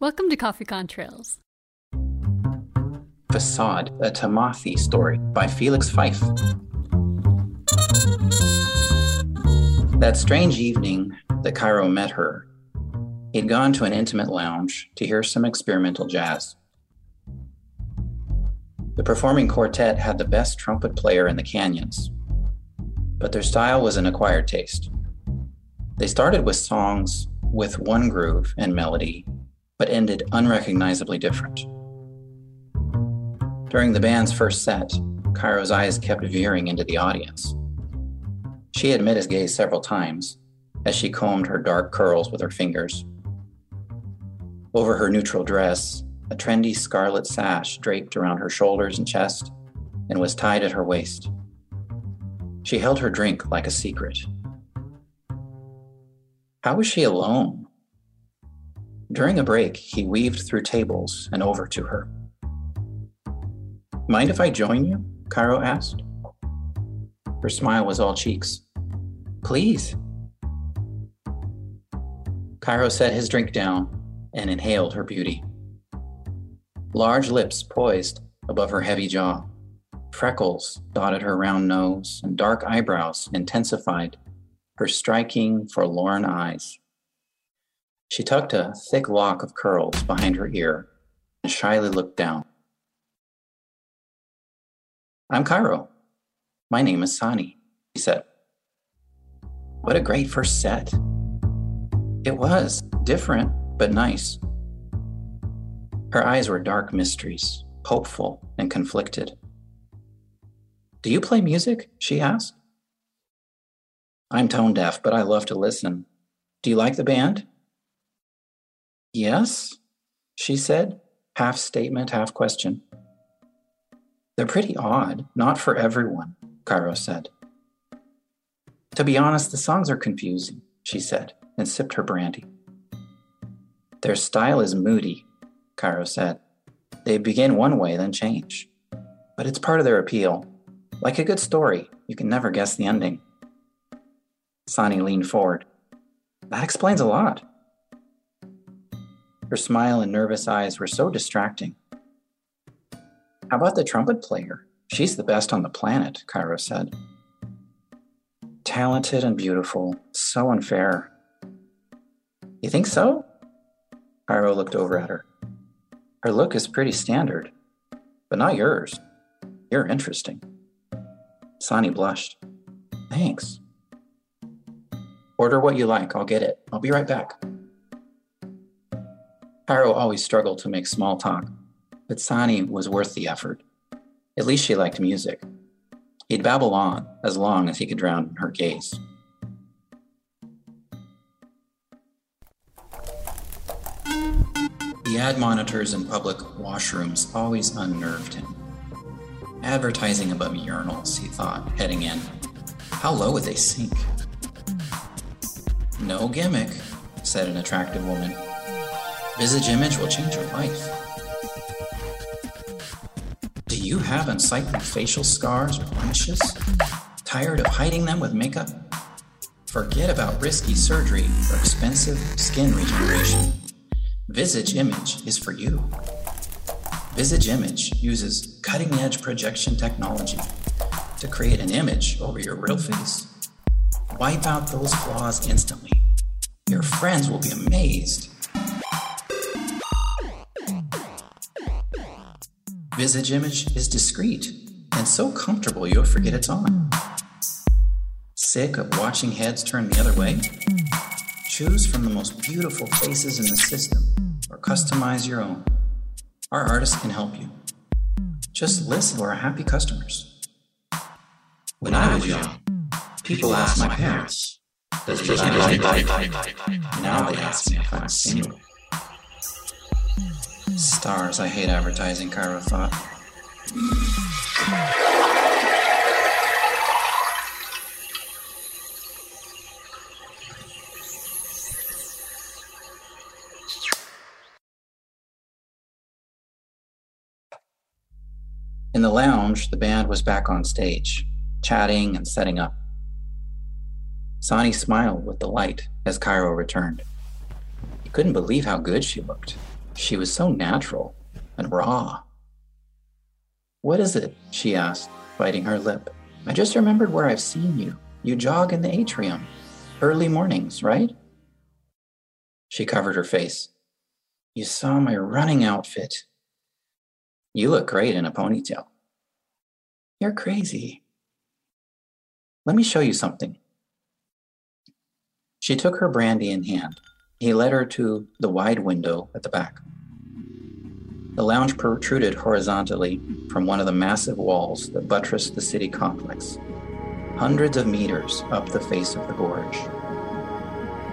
Welcome to Coffee Contrails. Facade, a Tamathi story by Felix Fife. That strange evening that Cairo met her, he'd gone to an intimate lounge to hear some experimental jazz. The performing quartet had the best trumpet player in the canyons, but their style was an acquired taste. They started with songs with one groove and melody, but ended unrecognizably different. During the band's first set, Cairo's eyes kept veering into the audience. She had met his gaze several times as she combed her dark curls with her fingers. Over her neutral dress, a trendy scarlet sash draped around her shoulders and chest and was tied at her waist. She held her drink like a secret. How was she alone? During a break, he weaved through tables and over to her. Mind if I join you? Cairo asked. Her smile was all cheeks. Please. Cairo set his drink down and inhaled her beauty. Large lips poised above her heavy jaw. Freckles dotted her round nose, and dark eyebrows intensified her striking, forlorn eyes. She tucked a thick lock of curls behind her ear and shyly looked down. I'm Cairo. My name is Sani, he said. What a great first set. It was different, but nice. Her eyes were dark mysteries, hopeful and conflicted. Do you play music? she asked. I'm tone deaf, but I love to listen. Do you like the band? Yes, she said, half statement, half question. They're pretty odd, not for everyone, Cairo said. To be honest, the songs are confusing, she said, and sipped her brandy. Their style is moody, Cairo said. They begin one way, then change. But it's part of their appeal. Like a good story, you can never guess the ending. Sani leaned forward. That explains a lot. Her smile and nervous eyes were so distracting. How about the trumpet player? She's the best on the planet, Cairo said. Talented and beautiful, so unfair. You think so? Cairo looked over at her. Her look is pretty standard, but not yours. You're interesting. Sani blushed. Thanks. Order what you like, I'll get it. I'll be right back. Cairo always struggled to make small talk, but Sani was worth the effort. At least she liked music. He'd babble on as long as he could drown her gaze. The ad monitors in public washrooms always unnerved him. Advertising above urinals, he thought, heading in. How low would they sink? No gimmick, said an attractive woman. Visage image will change your life. Do you have unsightly facial scars or blemishes? Tired of hiding them with makeup? Forget about risky surgery or expensive skin regeneration. Visage Image is for you. Visage Image uses cutting edge projection technology to create an image over your real face Wipe out those flaws instantly. Your friends will be amazed. Visage image is discreet and so comfortable you'll forget it's on. Sick of watching heads turn the other way? Choose from the most beautiful faces in the system or customize your own. Our artists can help you. Just listen to our happy customers. When I was young, People asked my parents, does Now they ask me if I'm single. Stars, I hate advertising, Cairo thought. In the lounge, the band was back on stage, chatting and setting up. Sani smiled with delight as Cairo returned. He couldn't believe how good she looked. She was so natural and raw. What is it? she asked, biting her lip. I just remembered where I've seen you. You jog in the atrium. Early mornings, right? She covered her face. You saw my running outfit. You look great in a ponytail. You're crazy. Let me show you something. She took her brandy in hand. He led her to the wide window at the back. The lounge protruded horizontally from one of the massive walls that buttressed the city complex, hundreds of meters up the face of the gorge.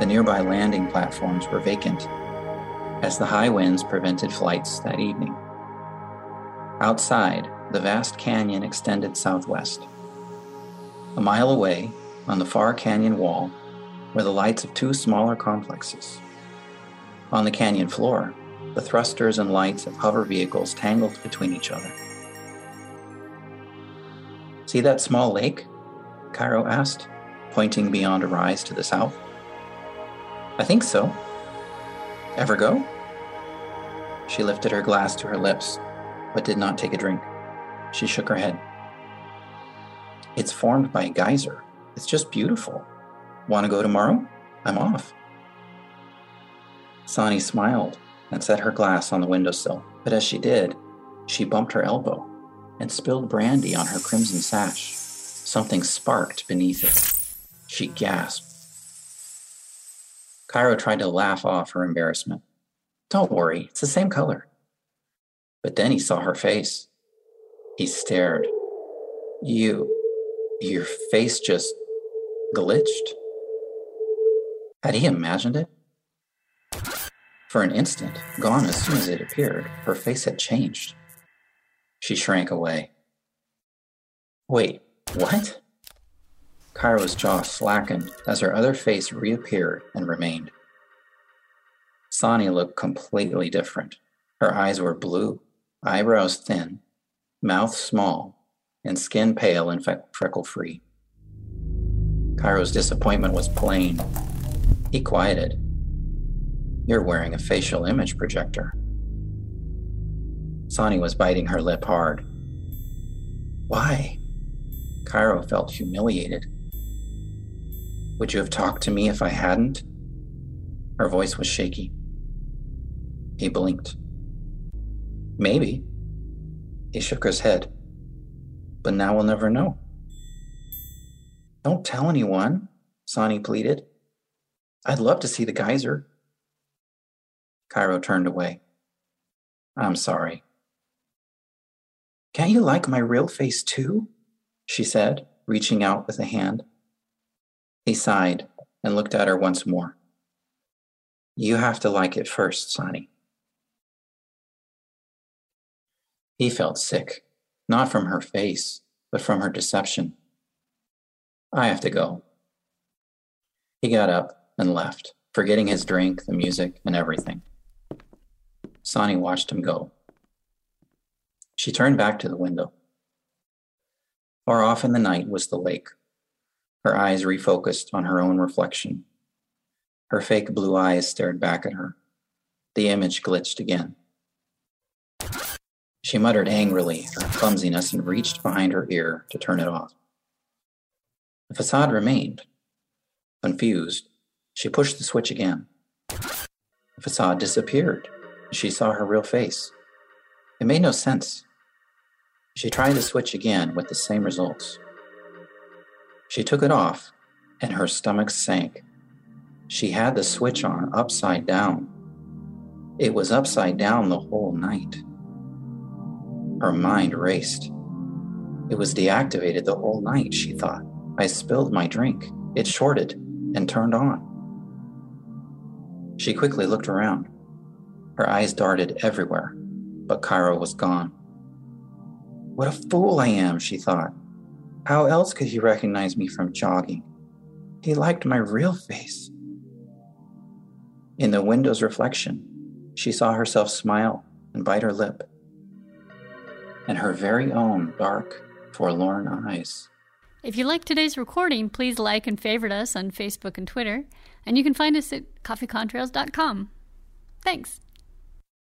The nearby landing platforms were vacant, as the high winds prevented flights that evening. Outside, the vast canyon extended southwest. A mile away, on the far canyon wall, were the lights of two smaller complexes. On the canyon floor, the thrusters and lights of hover vehicles tangled between each other. See that small lake? Cairo asked, pointing beyond a rise to the south. I think so. Ever go? She lifted her glass to her lips, but did not take a drink. She shook her head. It's formed by a geyser. It's just beautiful. Want to go tomorrow? I'm off. Sani smiled and set her glass on the windowsill, but as she did, she bumped her elbow and spilled brandy on her crimson sash. Something sparked beneath it. She gasped. Cairo tried to laugh off her embarrassment. Don't worry, it's the same color. But then he saw her face. He stared. You, your face just glitched. Had he imagined it? For an instant, gone as soon as it appeared, her face had changed. She shrank away. Wait, what? Cairo's jaw slackened as her other face reappeared and remained. Sani looked completely different. Her eyes were blue, eyebrows thin, mouth small, and skin pale and freckle free. Cairo's disappointment was plain. He quieted you're wearing a facial image projector. Sani was biting her lip hard. Why? Cairo felt humiliated. Would you have talked to me if I hadn't? Her voice was shaky. He blinked. Maybe. He shook his head. But now we'll never know. Don't tell anyone, Sani pleaded. I'd love to see the geyser. Cairo turned away. I'm sorry. Can't you like my real face too? She said, reaching out with a hand. He sighed and looked at her once more. You have to like it first, Sani. He felt sick, not from her face, but from her deception. I have to go. He got up and left, forgetting his drink, the music, and everything. Sani watched him go. She turned back to the window. Far off in the night was the lake, her eyes refocused on her own reflection. Her fake blue eyes stared back at her. The image glitched again. She muttered angrily at her clumsiness and reached behind her ear to turn it off. The facade remained. Confused, she pushed the switch again. The facade disappeared she saw her real face. It made no sense. She tried the switch again with the same results. She took it off, and her stomach sank. She had the switch on upside down. It was upside down the whole night. Her mind raced. It was deactivated the whole night, she thought. I spilled my drink. It shorted and turned on. She quickly looked around. Her eyes darted everywhere, but Cairo was gone. What a fool I am, she thought. How else could he recognize me from jogging? He liked my real face. In the window's reflection, she saw herself smile and bite her lip, and her very own dark, forlorn eyes. If you like today's recording, please like and favorite us on Facebook and Twitter, and you can find us at coffeecontrails.com. Thanks.